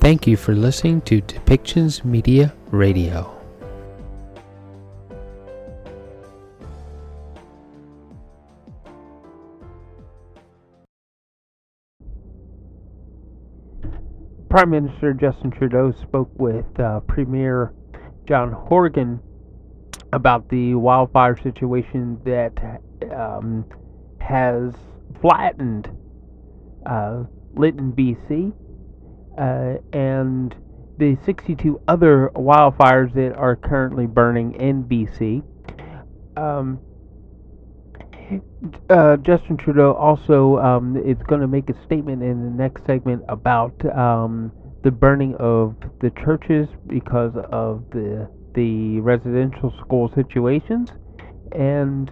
Thank you for listening to Depictions Media Radio. Prime Minister Justin Trudeau spoke with uh, Premier John Horgan about the wildfire situation that um, has flattened uh, Lytton, BC, and the 62 other wildfires that are currently burning in BC. Um, uh, Justin Trudeau also um, is going to make a statement in the next segment about um, the burning of the churches because of the the residential school situations, and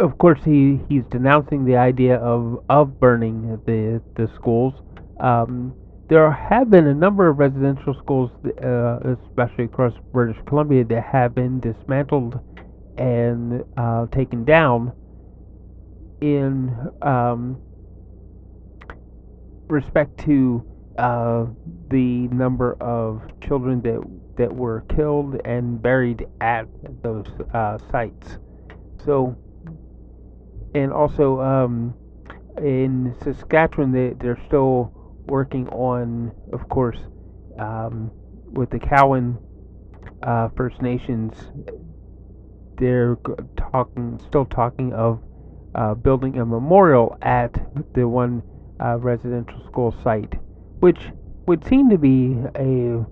of course he, he's denouncing the idea of of burning the the schools. Um, there have been a number of residential schools, uh, especially across British Columbia, that have been dismantled and uh, taken down in um, respect to uh, the number of children that that were killed and buried at those uh, sites. So, and also um, in Saskatchewan, they, they're still working on, of course, um, with the Cowan uh, First Nations they're talking, still talking of uh, building a memorial at the one uh, residential school site, which would seem to be a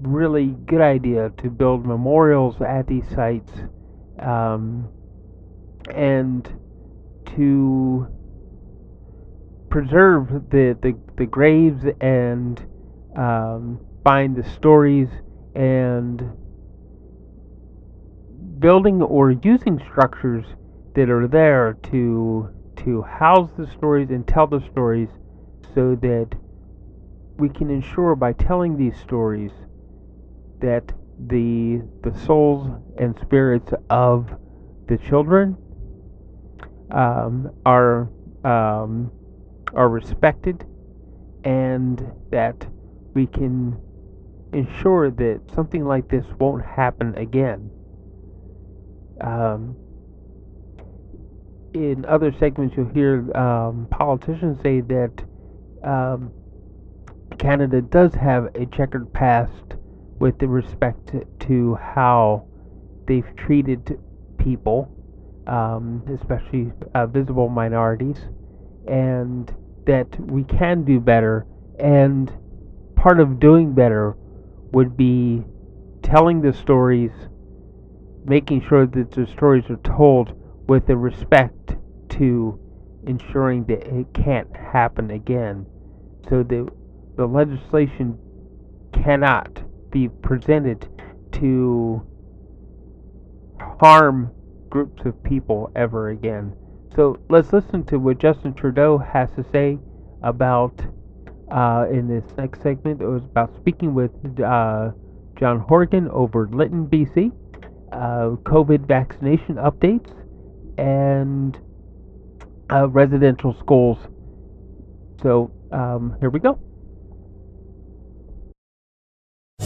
really good idea to build memorials at these sites. Um, and to preserve the, the, the graves and um, find the stories and building or using structures that are there to to house the stories and tell the stories so that we can ensure by telling these stories that the the souls and spirits of the children um, are um, are respected and that we can ensure that something like this won't happen again. Um, in other segments, you'll hear um, politicians say that um, Canada does have a checkered past with respect to how they've treated people, um, especially uh, visible minorities, and that we can do better. And part of doing better would be telling the stories making sure that the stories are told with a respect to ensuring that it can't happen again. So that the legislation cannot be presented to harm groups of people ever again. So let's listen to what Justin Trudeau has to say about uh, in this next segment. It was about speaking with uh, John Horgan over Lytton, BC uh, COVID vaccination updates, and uh, residential schools. So um, here we go.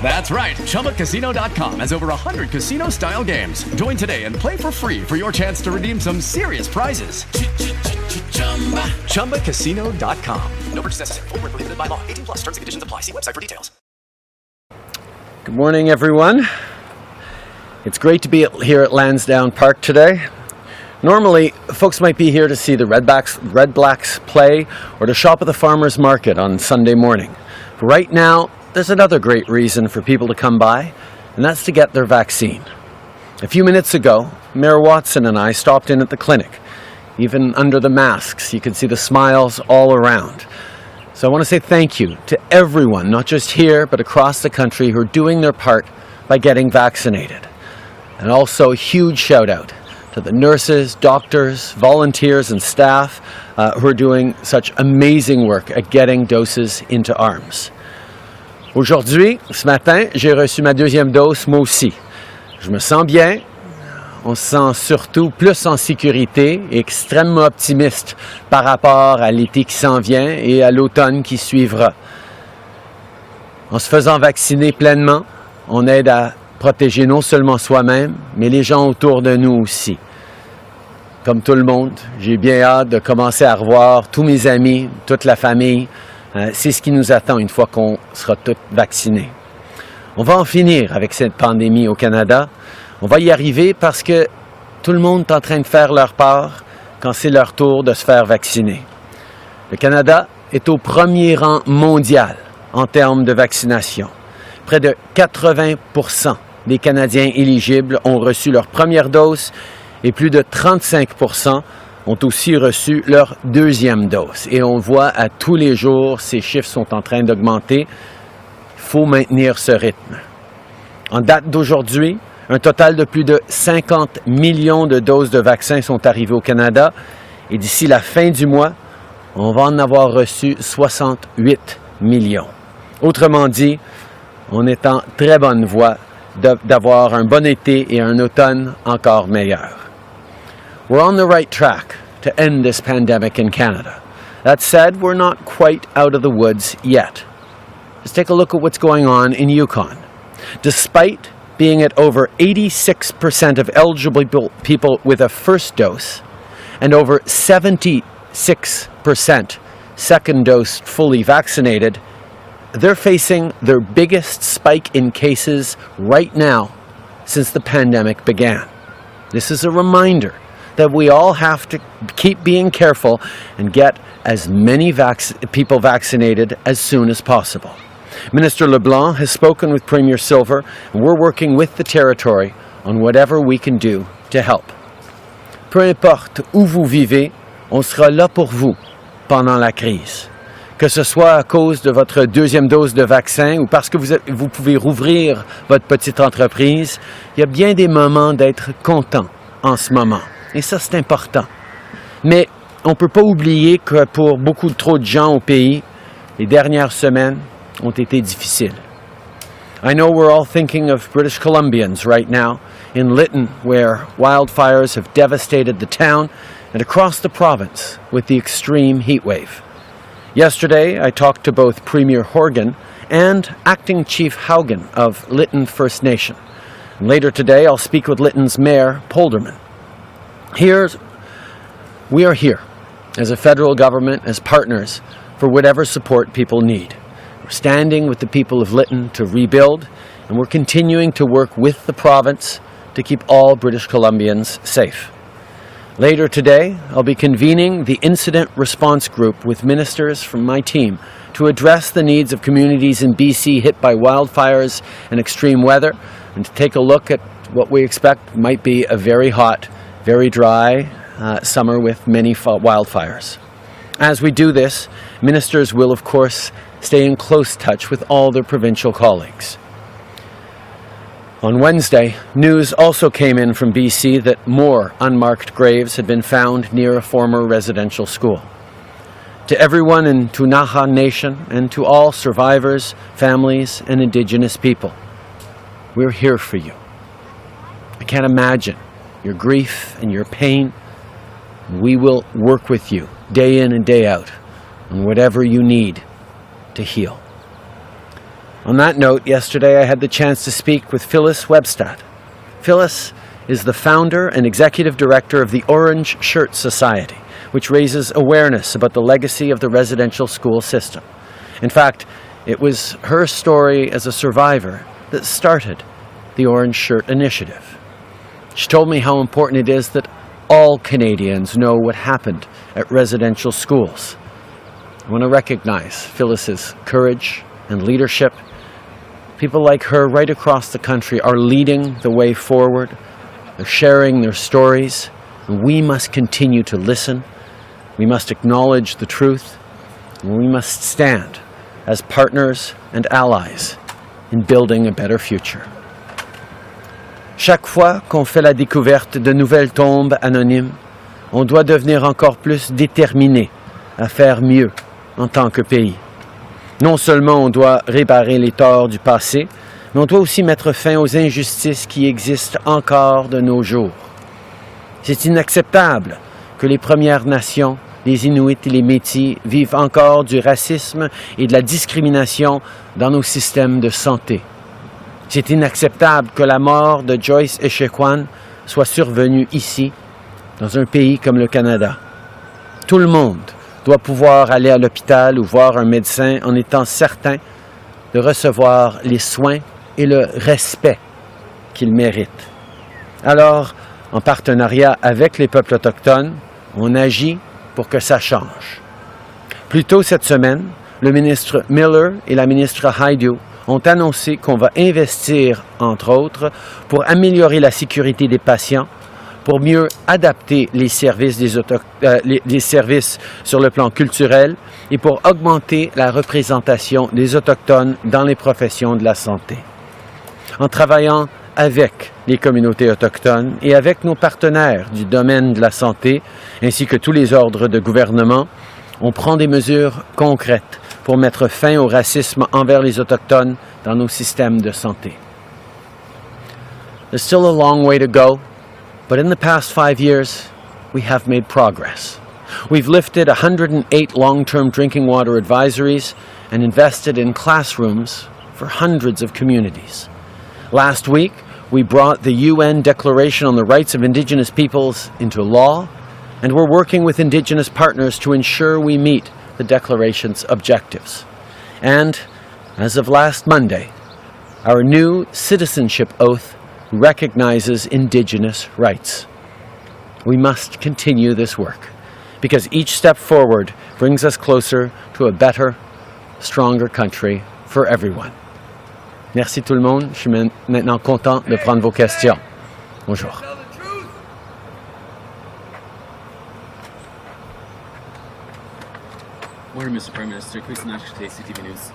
That's right. ChumbaCasino.com has over 100 casino style games. Join today and play for free for your chance to redeem some serious prizes. ChumbaCasino.com. No purchase necessary. Full prohibited by law. 18 plus terms and conditions apply. See website for details. Good morning, everyone. It's great to be here at Lansdowne Park today. Normally, folks might be here to see the Redbacks, Red Blacks play or to shop at the farmer's market on Sunday morning. But right now, there's another great reason for people to come by, and that's to get their vaccine. A few minutes ago, Mayor Watson and I stopped in at the clinic. Even under the masks, you could see the smiles all around. So I want to say thank you to everyone, not just here, but across the country, who are doing their part by getting vaccinated. And also a huge shout out to the nurses, doctors, volunteers, and staff uh, who are doing such amazing work at getting doses into arms. Aujourd'hui, ce matin, j'ai reçu ma deuxième dose, moi aussi. Je me sens bien. On se sent surtout plus en sécurité extrêmement optimiste par rapport à l'été qui s'en vient et à l'automne qui suivra. En se faisant vacciner pleinement, on aide à protéger non seulement soi-même, mais les gens autour de nous aussi. Comme tout le monde, j'ai bien hâte de commencer à revoir tous mes amis, toute la famille, euh, c'est ce qui nous attend une fois qu'on sera tous vaccinés. On va en finir avec cette pandémie au Canada. On va y arriver parce que tout le monde est en train de faire leur part quand c'est leur tour de se faire vacciner. Le Canada est au premier rang mondial en termes de vaccination. Près de 80% des Canadiens éligibles ont reçu leur première dose et plus de 35 ont aussi reçu leur deuxième dose. Et on voit à tous les jours, ces chiffres sont en train d'augmenter. Il faut maintenir ce rythme. En date d'aujourd'hui, un total de plus de 50 millions de doses de vaccins sont arrivées au Canada. Et d'ici la fin du mois, on va en avoir reçu 68 millions. Autrement dit, on est en très bonne voie d'avoir un bon été et un automne encore meilleur. We're on the right track to end this pandemic in Canada. That said, we're not quite out of the woods yet. Let's take a look at what's going on in Yukon. Despite being at over 86% of eligible people with a first dose and over 76% second dose fully vaccinated, they're facing their biggest spike in cases right now since the pandemic began. This is a reminder that we all have to keep being careful and get as many vac- people vaccinated as soon as possible. Minister LeBlanc has spoken with Premier Silver, and we're working with the territory on whatever we can do to help. Peu importe où vous vivez, on sera là pour vous pendant la crise. Que ce soit à cause de votre deuxième dose de vaccin ou parce que vous, vous pouvez rouvrir votre petite entreprise, il y a bien des moments d'être content en ce moment. Et ça, c'est important. Mais on ne peut pas oublier que pour beaucoup trop de gens au pays, les dernières semaines ont été difficiles. I know we're all thinking of British Columbians right now in Lytton, where wildfires have devastated the town and across the province with the extreme heat wave. Yesterday, I talked to both Premier Horgan and Acting Chief Haugen of Lytton First Nation. Later today, I'll speak with Lytton's Mayor, Polderman. Here's, we are here as a federal government, as partners for whatever support people need. We're standing with the people of Lytton to rebuild, and we're continuing to work with the province to keep all British Columbians safe. Later today, I'll be convening the Incident Response Group with ministers from my team to address the needs of communities in BC hit by wildfires and extreme weather, and to take a look at what we expect might be a very hot very dry uh, summer with many wildfires. As we do this, ministers will, of course, stay in close touch with all their provincial colleagues. On Wednesday, news also came in from BC that more unmarked graves had been found near a former residential school. To everyone in Ktunaxa Nation and to all survivors, families, and Indigenous people, we're here for you. I can't imagine your grief, and your pain. We will work with you day in and day out on whatever you need to heal. On that note, yesterday I had the chance to speak with Phyllis Webstad. Phyllis is the founder and executive director of the Orange Shirt Society, which raises awareness about the legacy of the residential school system. In fact, it was her story as a survivor that started the Orange Shirt Initiative. She told me how important it is that all Canadians know what happened at residential schools. I want to recognize Phyllis's courage and leadership. People like her right across the country are leading the way forward. They're sharing their stories. And we must continue to listen. We must acknowledge the truth. And we must stand as partners and allies in building a better future. Chaque fois qu'on fait la découverte de nouvelles tombes anonymes, on doit devenir encore plus déterminé à faire mieux en tant que pays. Non seulement on doit réparer les torts du passé, mais on doit aussi mettre fin aux injustices qui existent encore de nos jours. C'est inacceptable que les Premières Nations, les Inuits et les Métis vivent encore du racisme et de la discrimination dans nos systèmes de santé. C'est inacceptable que la mort de Joyce Echequan soit survenue ici, dans un pays comme le Canada. Tout le monde doit pouvoir aller à l'hôpital ou voir un médecin en étant certain de recevoir les soins et le respect qu'il mérite. Alors, en partenariat avec les peuples autochtones, on agit pour que ça change. Plus tôt cette semaine, le ministre Miller et la ministre Haidu ont annoncé qu'on va investir, entre autres, pour améliorer la sécurité des patients, pour mieux adapter les services, des euh, les services sur le plan culturel et pour augmenter la représentation des Autochtones dans les professions de la santé. En travaillant avec les communautés autochtones et avec nos partenaires du domaine de la santé, ainsi que tous les ordres de gouvernement, on prend des mesures concrètes pour mettre fin au racisme envers les Autochtones dans nos systèmes de santé. There's still a long way to go, but in the past five years, we have made progress. We've lifted 108 long term drinking water advisories and invested in classrooms for hundreds of communities. Last week, we brought the UN Declaration on the Rights of Indigenous Peoples into law, and we're working with Indigenous partners to ensure we meet the Declaration's objectives. And, as of last Monday, our new citizenship oath recognizes Indigenous rights. We must continue this work because each step forward brings us closer to a better, stronger country for everyone. Merci tout le monde. Je suis maintenant content de prendre vos questions. Bonjour. Morning, Mr. Prime Minister. Chris Nash, CTV News.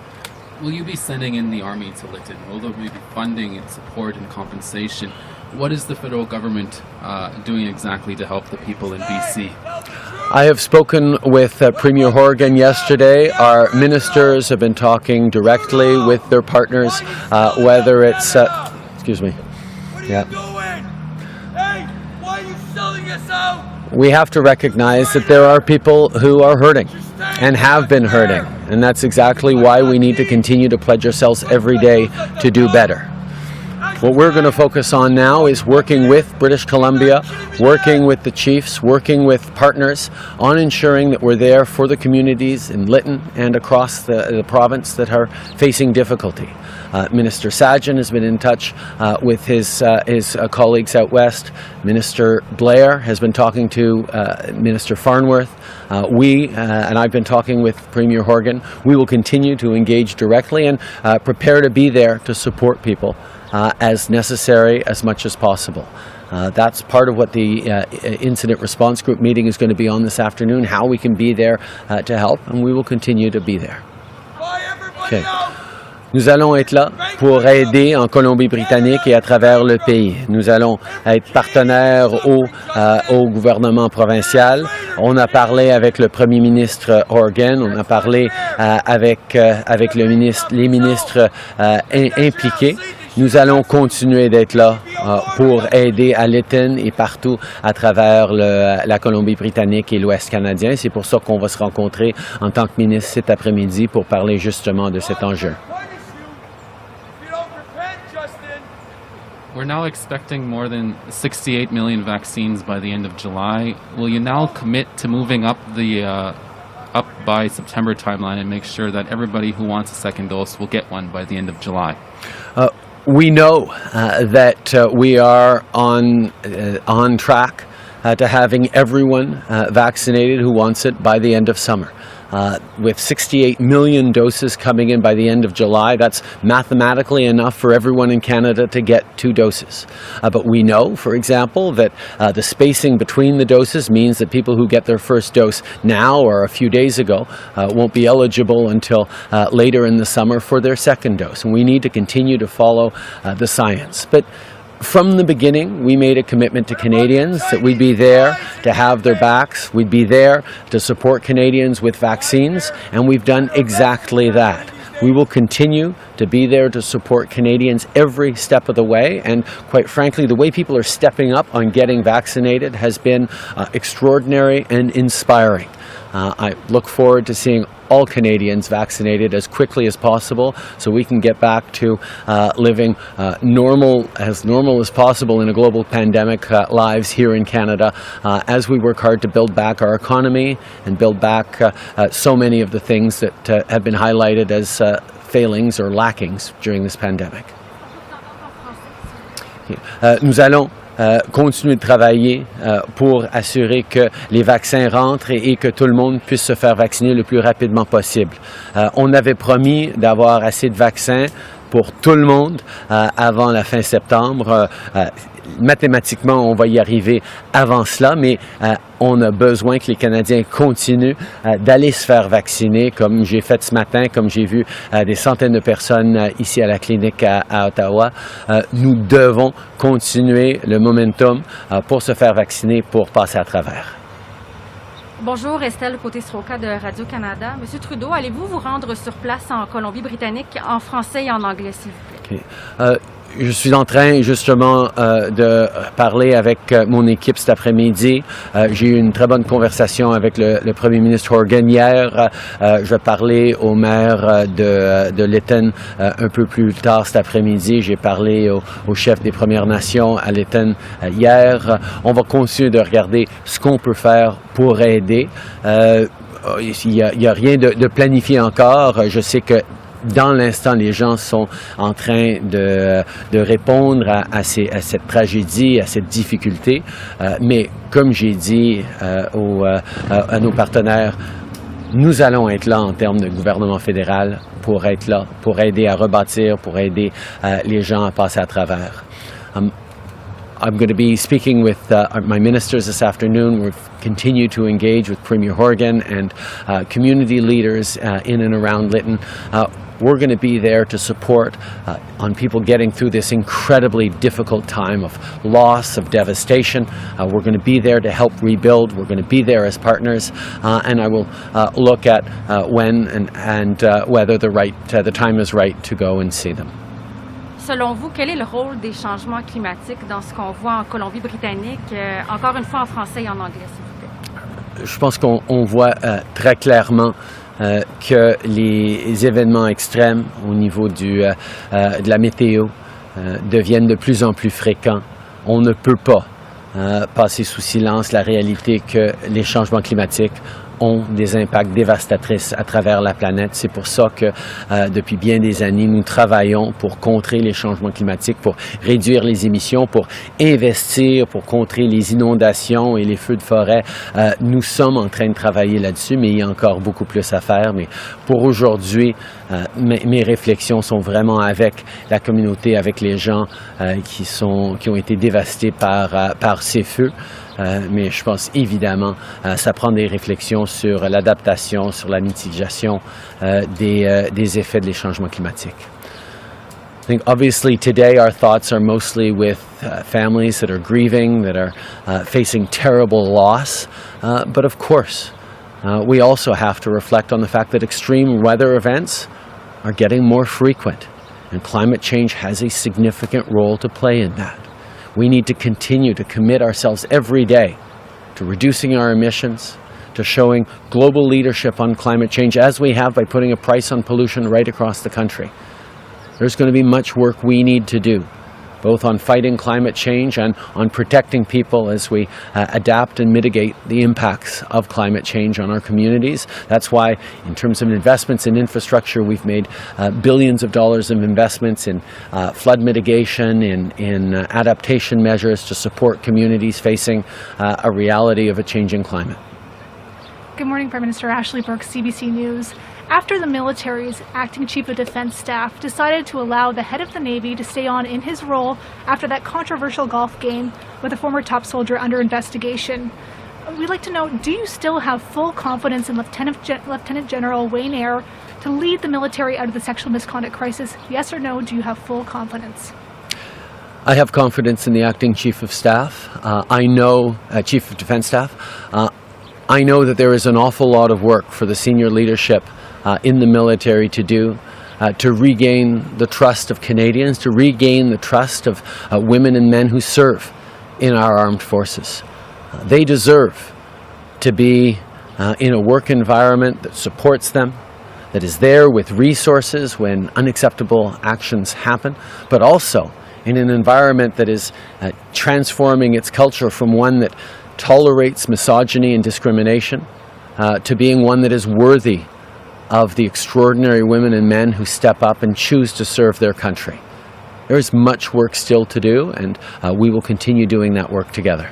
Will you be sending in the army to Lytton? Will there be funding and support and compensation? What is the federal government uh, doing exactly to help the people in BC? I have spoken with uh, Premier Horgan yesterday. Our ministers have been talking directly with their partners, uh, whether it's. Uh, excuse me. Yeah. We have to recognize that there are people who are hurting and have been hurting. And that's exactly why we need to continue to pledge ourselves every day to do better. What we're going to focus on now is working with British Columbia, working with the chiefs, working with partners on ensuring that we're there for the communities in Lytton and across the, the province that are facing difficulty. Uh, Minister Sajjan has been in touch uh, with his, uh, his uh, colleagues out west. Minister Blair has been talking to uh, Minister Farnworth. Uh, we, and I've been talking with Premier Horgan, we will continue to engage directly and prepare to be there to support people uh, as necessary as much as possible. Uh, that's part of what the uh, incident response group meeting is going to be on this afternoon, how we can be there uh, to help, and we will continue to be there. Okay. Nous allons être là pour aider en Colombie-Britannique et à travers le pays. Nous allons être partenaires au, euh, au gouvernement provincial. On a parlé avec le premier ministre Horgan, on a parlé euh, avec, euh, avec le ministre, les ministres impliqués nous allons continuer d'être là euh, pour aider à Lytton et partout à travers le, la Colombie-Britannique et l'Ouest canadien. C'est pour ça qu'on va se rencontrer en tant que ministre cet après-midi pour parler justement de cet enjeu. We're now expecting more than 68 million vaccines by the end of July. Will you now commit to moving up the uh, up by September timeline and make sure that everybody who wants a second dose will get one by the end of July? Uh, we know uh, that uh, we are on uh, on track uh, to having everyone uh, vaccinated who wants it by the end of summer. Uh, with 68 million doses coming in by the end of July, that's mathematically enough for everyone in Canada to get two doses. Uh, but we know, for example, that uh, the spacing between the doses means that people who get their first dose now or a few days ago uh, won't be eligible until uh, later in the summer for their second dose. And we need to continue to follow the science. But from the beginning, we made a commitment to Canadians that we'd be there to have their backs, we'd be there to support Canadians with vaccines, and we've done exactly that. We will continue to be there to support Canadians every step of the way. And quite frankly, the way people are stepping up on getting vaccinated has been uh, extraordinary and inspiring. Uh, I look forward to seeing all Canadians vaccinated as quickly as possible so we can get back to uh, living uh, normal, as normal as possible in a global pandemic uh, lives here in Canada uh, as we work hard to build back our economy and build back uh, so many of the things that have been highlighted as failings or lackings during this pandemic. nous allons Euh, continuer de travailler euh, pour assurer que les vaccins rentrent et, que tout le monde puisse se faire vacciner le plus rapidement possible. Euh, on avait promis d'avoir assez de vaccins pour tout le monde avant la fin septembre mathématiquement, on va y arriver avant cela, mais euh, on a besoin que les Canadiens continuent euh, d'aller se faire vacciner, comme j'ai fait ce matin, comme j'ai vu euh, des centaines de personnes ici à la clinique à, Ottawa. nous devons continuer le momentum pour se faire vacciner, pour passer à travers. Bonjour, Estelle Côté-Sroca de Radio-Canada. Monsieur Trudeau, allez-vous vous rendre sur place en Colombie-Britannique en français et en anglais, s'il vous plaît? Je suis en train justement euh, de parler avec euh, mon équipe cet après-midi. Euh, j'ai eu une très bonne conversation avec le, premier ministre Horgan hier. je vais parler au maire de, de un peu plus tard cet après-midi. J'ai parlé au, chef des Premières Nations à Lytton hier. On va continuer de regarder ce qu'on peut faire pour aider. il n'y a, a, rien de, de planifié encore. Je sais que dans l'instant, les gens sont en train de, de répondre à, à, ces, à, cette tragédie, à cette difficulté. Euh, mais comme j'ai dit euh, aux, euh, à nos partenaires, nous allons être là en termes de gouvernement fédéral pour être là, pour aider à rebâtir, pour aider euh, les gens à passer à travers. Um, I'm going to be speaking with uh, my ministers this afternoon. We've continued to engage with Premier Horgan and uh, community leaders uh, in and around Lytton. We're going to be there to support uh, on people getting through this incredibly difficult time of loss, of devastation. Uh, we're going to be there to help rebuild. We're going to be there as partners, uh, and I will uh, look at uh, when and, and uh, whether the right the time is right to go and see them. Selon vous, quel est le rôle des changements climatiques dans ce qu'on voit en Colombie-Britannique, encore une fois en français et en anglais, s'il vous plaît? Je pense qu'on voit très clairement euh, que les événements extrêmes au niveau euh, euh, de la météo deviennent de plus en plus fréquents. On ne peut pas passer sous silence la réalité que les changements climatiques ont des impacts dévastatrices à travers la planète. C'est pour ça que euh, depuis bien des années, nous travaillons pour contrer les changements climatiques, pour réduire les émissions, pour investir, pour contrer les inondations et les feux de forêt. Euh, nous sommes en train de travailler là-dessus, mais il y a encore beaucoup plus à faire. Mais pour aujourd'hui, euh, mes, réflexions sont vraiment avec la communauté, avec les gens qui, sont, qui ont été dévastés par, par ces feux. Euh, mais je pense évidemment euh, ça prend des réflexions sur l'adaptation, sur la mitigation euh, des, des effets des changements climatiques. I think obviously today our thoughts are mostly with uh, families that are grieving, that are uh, facing terrible loss. Uh, but of course, we also have to reflect on the fact that extreme weather events are getting more frequent. And climate change has a significant role to play in that. We need to continue to commit ourselves every day to reducing our emissions, to showing global leadership on climate change, as we have by putting a price on pollution right across the country. There's going to be much work we need to do both on fighting climate change and on protecting people as we uh, adapt and mitigate the impacts of climate change on our communities. That's why, in terms of investments in infrastructure, we've made uh, billions of dollars of investments in uh, flood mitigation, in, in uh, adaptation measures to support communities facing uh, a reality of a changing climate. Good morning, Prime Minister Ashley Burke, CBC News after the military's acting chief of defense staff decided to allow the head of the Navy to stay on in his role after that controversial golf game with a former top soldier under investigation. We'd like to know do you still have full confidence in Lieutenant, Gen- Lieutenant General Wayne Eyre to lead the military out of the sexual misconduct crisis? Yes or no, do you have full confidence? I have confidence in the acting chief of staff. Uh, I know, uh, chief of defense staff. Uh, I know that there is an awful lot of work for the senior leadership uh, in the military to do. Uh, to regain the trust of Canadians, to regain the trust of uh, women and men who serve in our armed forces. Uh, they deserve to be uh, in a work environment that supports them, that is there with resources when unacceptable actions happen, but also in an environment that is uh, transforming its culture from one that tolerates misogyny and discrimination uh, to being one that is worthy of the extraordinary women and men who step up and choose to serve their country. There is much work still to do, and uh, we will continue doing that work together.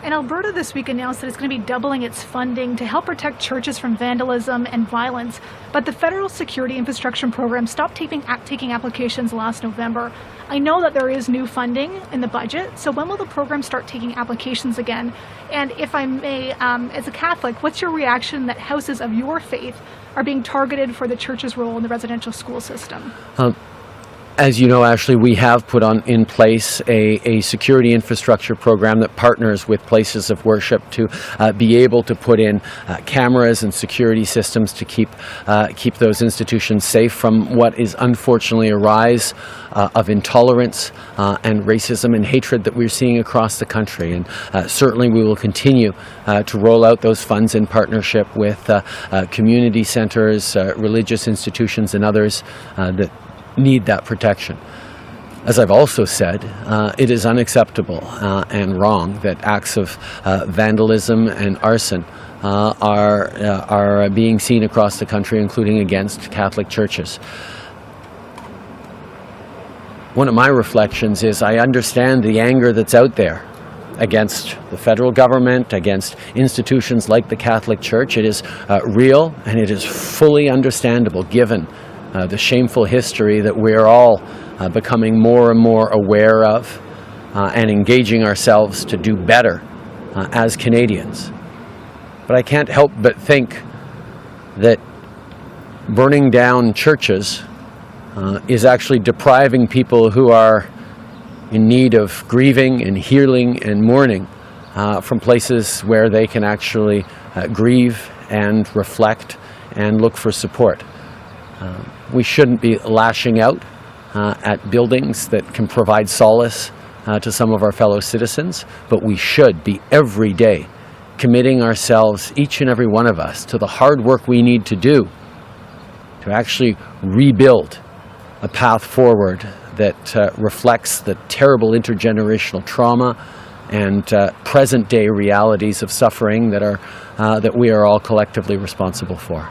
And Alberta this week announced that it's going to be doubling its funding to help protect churches from vandalism and violence. But the Federal Security Infrastructure Program stopped taking, taking applications last November. I know that there is new funding in the budget, so when will the program start taking applications again? And if I may, um, as a Catholic, what's your reaction that houses of your faith are being targeted for the church's role in the residential school system? Um, as you know, Ashley, we have put on in place a, a security infrastructure program that partners with places of worship to uh, be able to put in uh, cameras and security systems to keep uh, keep those institutions safe from what is unfortunately a rise uh, of intolerance uh, and racism and hatred that we're seeing across the country. And uh, certainly, we will continue to roll out those funds in partnership with community centers, religious institutions, and others that need that protection. As I've also said, uh, it is unacceptable uh, and wrong that acts of uh, vandalism and arson uh, are, uh, are being seen across the country, including against Catholic churches. One of my reflections is I understand the anger that's out there against the federal government, against institutions like the Catholic Church. It is uh, real and it is fully understandable given uh, the shameful history that we're all uh, becoming more and more aware of uh, and engaging ourselves to do better uh, as Canadians. But I can't help but think that burning down churches uh, is actually depriving people who are in need of grieving and healing and mourning uh, from places where they can actually grieve and reflect and look for support. Um, we shouldn't be lashing out uh, at buildings that can provide solace uh, to some of our fellow citizens, but we should be every day committing ourselves, each and every one of us, to the hard work we need to do to actually rebuild a path forward that uh, reflects the terrible intergenerational trauma and uh, present day realities of suffering that, are, uh, that we are all collectively responsible for.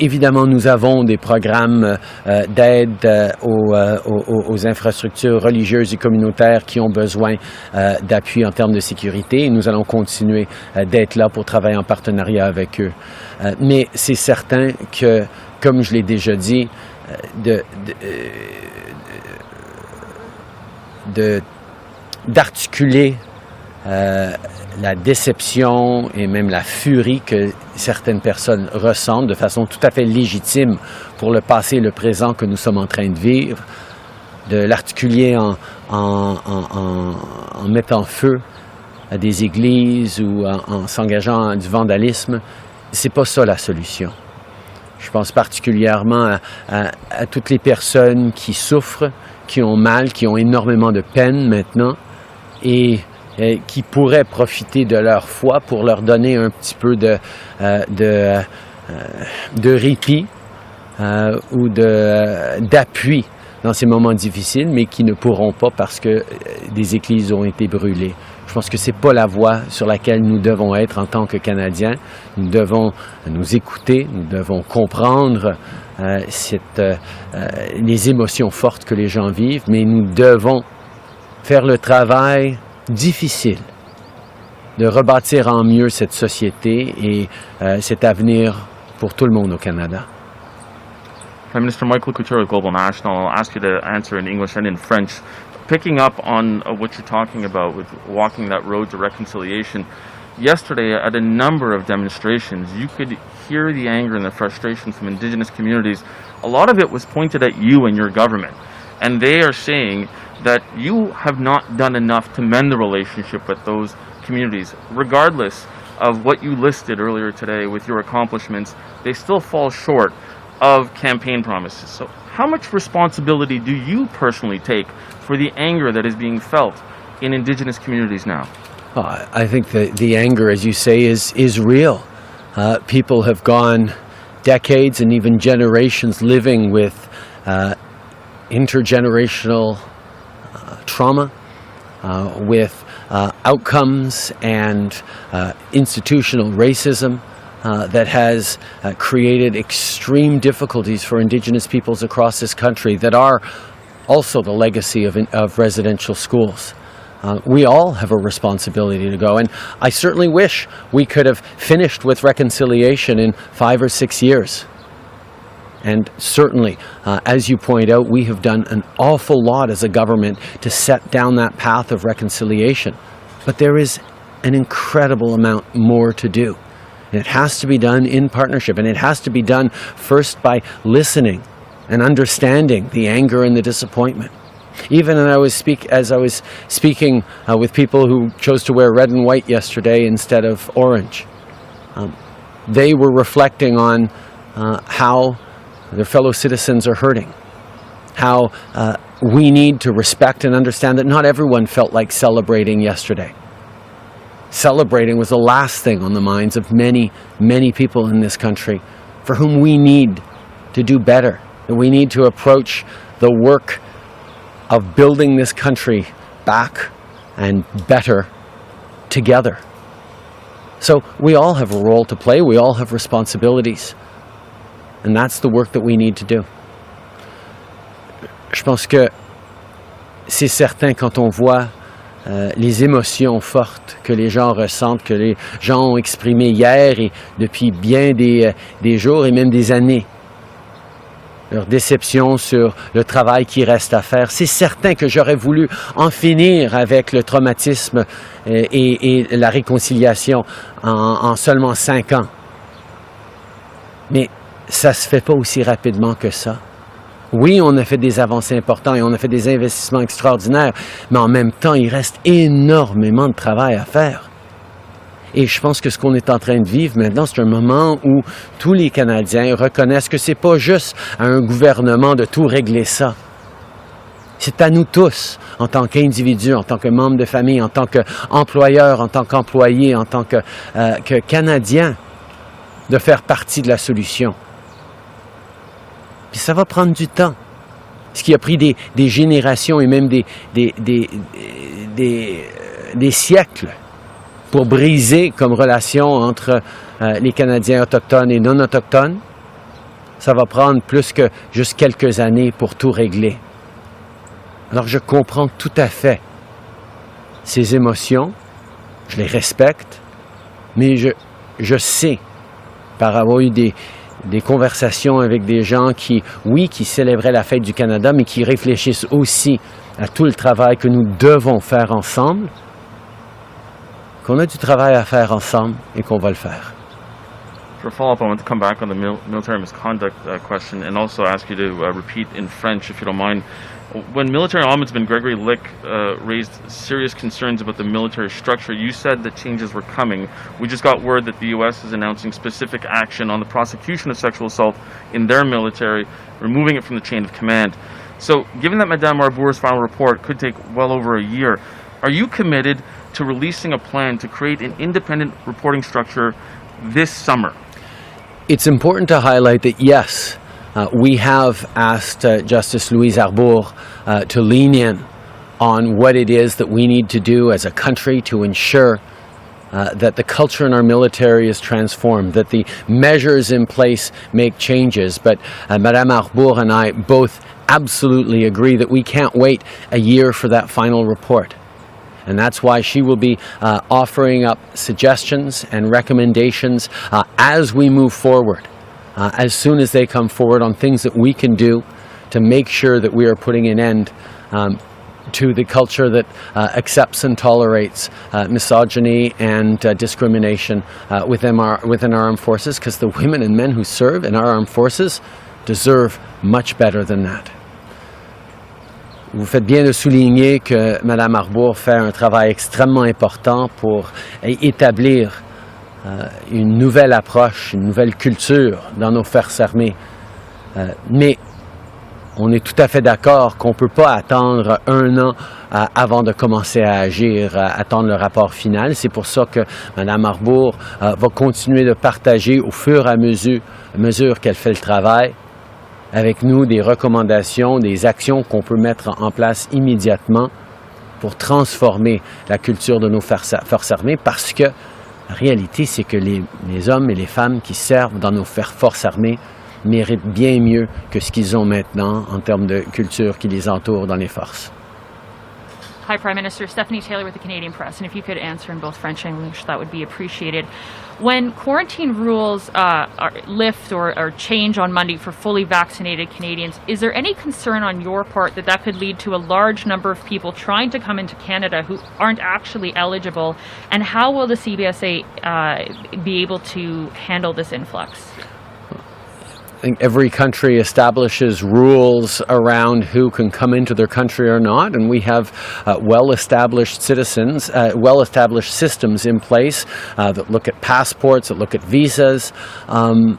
Évidemment, nous avons des programmes euh, d'aide euh, euh, aux, infrastructures religieuses et communautaires qui ont besoin d'appui en termes de sécurité et nous allons continuer d'être là pour travailler en partenariat avec eux. mais c'est certain que, comme je l'ai déjà dit, de, d'articuler la déception et même la furie que certaines personnes ressentent de façon tout à fait légitime pour le passé et le présent que nous sommes en train de vivre, de l'articuler en, en, mettant feu à des églises ou en, s'engageant du vandalisme, c'est pas ça la solution. Je pense particulièrement à, toutes les personnes qui souffrent, qui ont mal, qui ont énormément de peine maintenant et, qui pourraient profiter de leur foi pour leur donner un petit peu de, euh, de, euh, de répit euh, ou d'appui dans ces moments difficiles, mais qui ne pourront pas parce que des églises ont été brûlées. Je pense que ce n'est pas la voie sur laquelle nous devons être en tant que Canadiens. Nous devons nous écouter, nous devons comprendre euh, euh, euh, les émotions fortes que les gens vivent, mais nous devons faire le travail difficile de rebâtir en mieux cette société et cet avenir pour tout le monde au Canada. Prime Minister Mike Le Couteur of Global National, I'll ask you to answer in English and in French. picking up on uh, what you're talking about with walking that road to reconciliation, yesterday at a number of demonstrations, you could hear the anger and the frustration from indigenous communities. A lot of it was pointed at you and your government. And they are saying that you have not done enough to mend the relationship with those communities. Regardless of what you listed earlier today with your accomplishments, they still fall short of campaign promises. So, how much responsibility do you personally take for the anger that is being felt in indigenous communities now? Oh, I think the, the anger, as you say, is, is real. Uh, people have gone decades and even generations living with uh, intergenerational uh, trauma, uh, with uh, outcomes and uh, institutional racism. that has created extreme difficulties for Indigenous peoples across this country that are also the legacy of, of residential schools. Uh, we all have a responsibility to go. And I certainly wish we could have finished with reconciliation in five or six years. And certainly, uh, as you point out, we have done an awful lot as a government to set down that path of reconciliation. But there is an incredible amount more to do. And it has to be done in partnership, and it has to be done first by listening and understanding the anger and the disappointment. Even as I was, speak, as I was speaking uh, with people who chose to wear red and white yesterday instead of orange, um, they were reflecting on uh, how their fellow citizens are hurting, how uh, we need to respect and understand that not everyone felt like celebrating yesterday. Celebrating was the last thing on the minds of many, many people in this country for whom we need to do better that we need to approach the work of building this country back and better together. So we all have a role to play, we all have responsibilities. And that's the work that we need to do. Je pense que c'est certain quand on voit euh, les émotions fortes que les gens ressentent, que les gens ont exprimées hier et depuis bien des, euh, des jours et même des années leur déception sur le travail qui reste à faire. C'est certain que j'aurais voulu en finir avec le traumatisme euh, et, la réconciliation en, seulement cinq ans. Mais ça se fait pas aussi rapidement que ça. Oui, on a fait des avancées importantes et on a fait des investissements extraordinaires, mais en même temps, il reste énormément de travail à faire. Et je pense que ce qu'on est en train de vivre maintenant, c'est un moment où tous les Canadiens reconnaissent que c'est pas juste à un gouvernement de tout régler ça. C'est à nous tous, en tant qu'individus, en tant que membres de famille, en tant qu'employeurs, en tant qu'employés, en tant que, euh, que Canadiens, de faire partie de la solution. Puis ça va prendre du temps. Ce qui a pris des, générations et même des, des siècles pour briser comme relation entre euh, les Canadiens autochtones et non autochtones, ça va prendre plus que juste quelques années pour tout régler. Alors je comprends tout à fait ces émotions, je les respecte, mais je, je sais, par avoir eu des, des conversations avec des gens qui, oui, qui célébraient la fête du Canada, mais qui réfléchissent aussi à tout le travail que nous devons faire ensemble, qu'on a du travail à faire ensemble et qu'on va le faire. For follow-up, I want to come back on the mil military misconduct uh, question and also ask you to uh, repeat in French, if you don't mind, When military ombudsman Gregory Lick uh, raised serious concerns about the military structure, you said that changes were coming. We just got word that the U.S. is announcing specific action on the prosecution of sexual assault in their military, removing it from the chain of command. So, given that Madame Arbour's final report could take well over a year, are you committed to releasing a plan to create an independent reporting structure this summer? It's important to highlight that yes, we have asked uh, Justice Louise Arbour uh, to lean in on what it is that we need to do as a country to ensure uh, that the culture in our military is transformed, that the measures in place make changes. But uh, Madame Arbour and I both absolutely agree that we can't wait a year for that final report. And that's why she will be uh, offering up suggestions and recommendations uh, as we move forward, uh, as soon as they come forward on things that we can do to make sure that we are putting an end um, to the culture that uh, accepts and tolerates uh, misogyny and uh, discrimination uh, within, our, within our armed forces, because the women and men who serve in our armed forces deserve much better than that. Vous faites bien de souligner que Mme Arbour fait un travail extrêmement important pour établir euh, une nouvelle approche, une nouvelle culture dans nos forces armées. Euh, mais on est tout à fait d'accord qu'on ne peut pas attendre un an euh, avant de commencer à agir, attendre le rapport final. C'est pour ça que Mme Arbour va continuer de partager au fur et à mesure, à mesure qu'elle fait le travail avec nous des recommandations, des actions qu'on peut mettre en place immédiatement pour transformer la culture de nos forces armées parce que la réalité, c'est que les, hommes et les femmes qui servent dans nos forces armées méritent bien mieux que ce qu'ils ont maintenant en termes de culture qui les entoure dans les forces. Hi, Prime Minister. Stephanie Taylor with the Canadian Press. And if you could answer in both French and English, that would be appreciated. When quarantine rules uh, are, lift or, or, change on Monday for fully vaccinated Canadians, is there any concern on your part that that could lead to a large number of people trying to come into Canada who aren't actually eligible? And how will the CBSA uh, be able to handle this influx? I think every country establishes rules around who can come into their country or not, and we have uh, well-established citizens, uh, well-established systems in place uh, that look at passports, that look at visas. Um,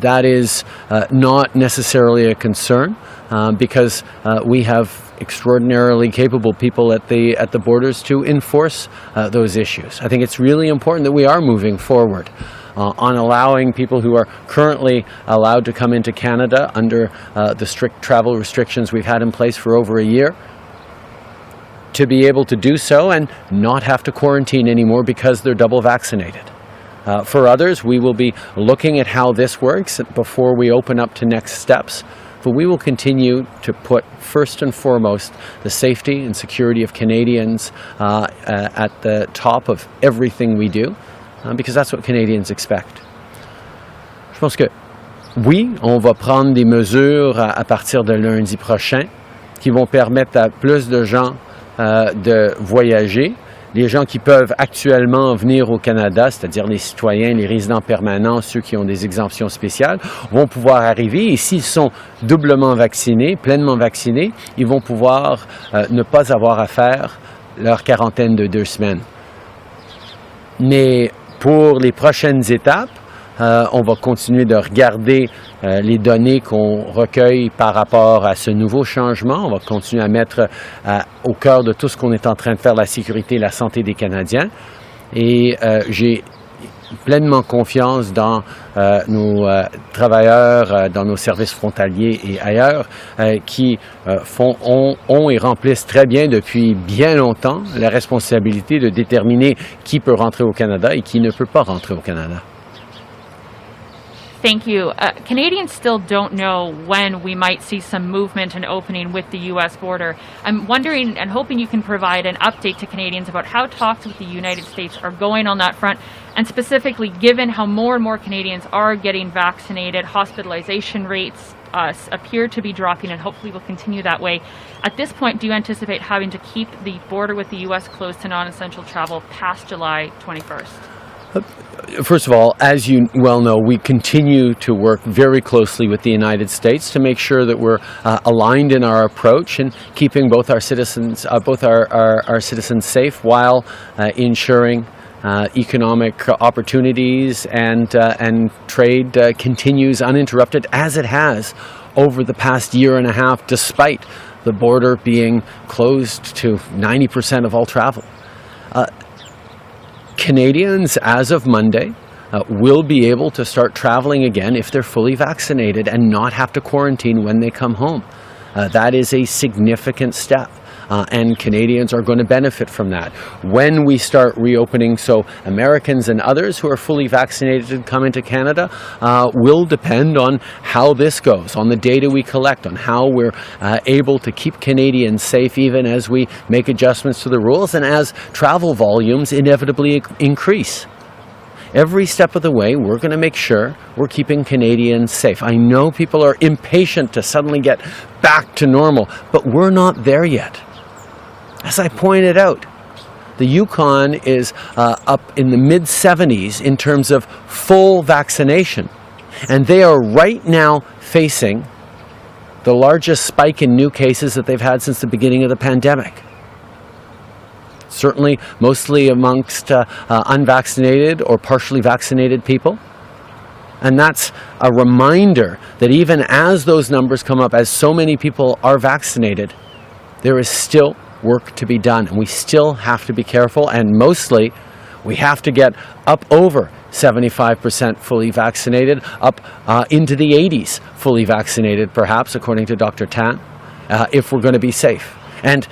that is uh, not necessarily a concern uh, because uh, we have extraordinarily capable people at the at the borders to enforce those issues. I think it's really important that we are moving forward uh, on allowing people who are currently allowed to come into Canada under uh, the strict travel restrictions we've had in place for over a year to be able to do so and not have to quarantine anymore because they're double vaccinated. Uh, for others, we will be looking at how this works before we open up to next steps. But we will continue to put first and foremost the safety and security of Canadians uh, uh, at the top of everything we do. Hein, because that's what Canadians expect. Je pense que oui, on va prendre des mesures à, partir de lundi prochain qui vont permettre à plus de gens euh, de voyager. Les gens qui peuvent actuellement venir au Canada, c'est-à-dire les citoyens, les résidents permanents, ceux qui ont des exemptions spéciales, vont pouvoir arriver et s'ils sont doublement vaccinés, pleinement vaccinés, ils vont pouvoir euh, ne pas avoir à faire leur quarantaine de deux semaines. Mais pour les prochaines étapes, euh, on va continuer de regarder euh, les données qu'on recueille par rapport à ce nouveau changement. On va continuer à mettre euh, au cœur de tout ce qu'on est en train de faire la sécurité et la santé des Canadiens. Et j'ai pleinement confiance dans euh, nos euh, travailleurs, euh, dans nos services frontaliers et ailleurs, qui font, ont, ont, et remplissent très bien depuis bien longtemps la responsabilité de déterminer qui peut rentrer au Canada et qui ne peut pas rentrer au Canada. Thank you. Uh, Canadians still don't know when we might see some movement and opening with the U.S. border. I'm wondering and hoping you can provide an update to Canadians about how talks with the United States are going on that front, and specifically given how more and more Canadians are getting vaccinated, hospitalization rates uh, appear to be dropping and hopefully will continue that way. At this point, do you anticipate having to keep the border with the U.S. closed to non essential travel past July 21st? First of all, as you well know, we continue to work very closely with the United States to make sure that we're uh, aligned in our approach and keeping both our citizens, uh, both our, our, our, citizens safe while uh, ensuring uh, economic opportunities and uh, and trade uh, continues uninterrupted as it has over the past year and a half, despite the border being closed to 90% of all travel. Canadians, as of Monday, uh, will be able to start traveling again if they're fully vaccinated and not have to quarantine when they come home. Uh, that is a significant step. Uh, and Canadians are going to benefit from that. When we start reopening, so Americans and others who are fully vaccinated come into Canada uh, will depend on how this goes, on the data we collect, on how we're uh, able to keep Canadians safe even as we make adjustments to the rules and as travel volumes inevitably increase every step of the way, we're going to make sure we're keeping Canadians safe. I know people are impatient to suddenly get back to normal, but we're not there yet. As I pointed out, the Yukon is uh, up in the mid 70s in terms of full vaccination. And they are right now facing the largest spike in new cases that they've had since the beginning of the pandemic. Certainly, mostly amongst uh, uh, unvaccinated or partially vaccinated people. And that's a reminder that even as those numbers come up, as so many people are vaccinated, there is still work to be done. And we still have to be careful, and mostly we have to get up over 75% fully vaccinated, up uh, into the 80s fully vaccinated, perhaps, according to Dr. Tam, uh, if we're going to be safe. And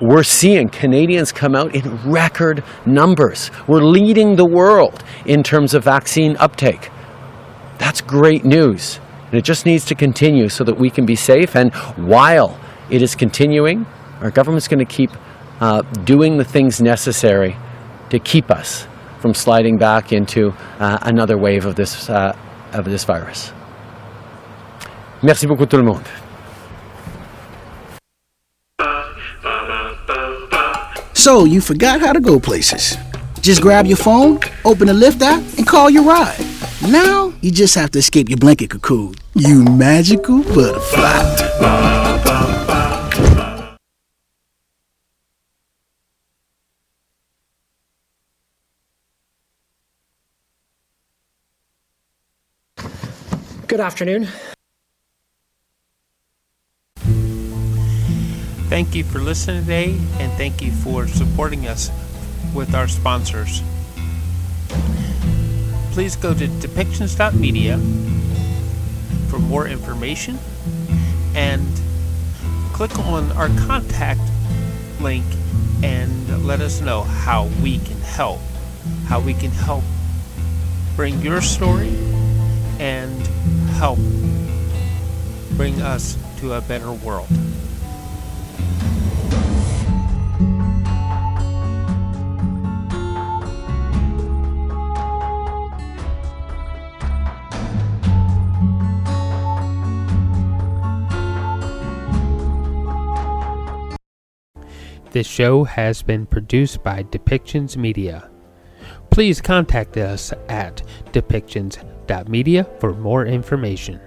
we're seeing Canadians come out in record numbers. We're leading the world in terms of vaccine uptake. That's great news. And it just needs to continue so that we can be safe. And while it is continuing, our government's going to keep uh, doing the things necessary to keep us from sliding back into uh, another wave of this, uh, of this virus. Merci beaucoup tout le monde. So, you forgot how to go places. Just grab your phone, open the Lyft app, and call your ride. Now, you just have to escape your blanket cocoon. You magical butterfly. Good afternoon. Thank you for listening today and thank you for supporting us with our sponsors. Please go to depictions.media for more information and click on our contact link and let us know how we can help. How we can help bring your story and help bring us to a better world. This show has been produced by Depictions Media. Please contact us at depictions.media for more information.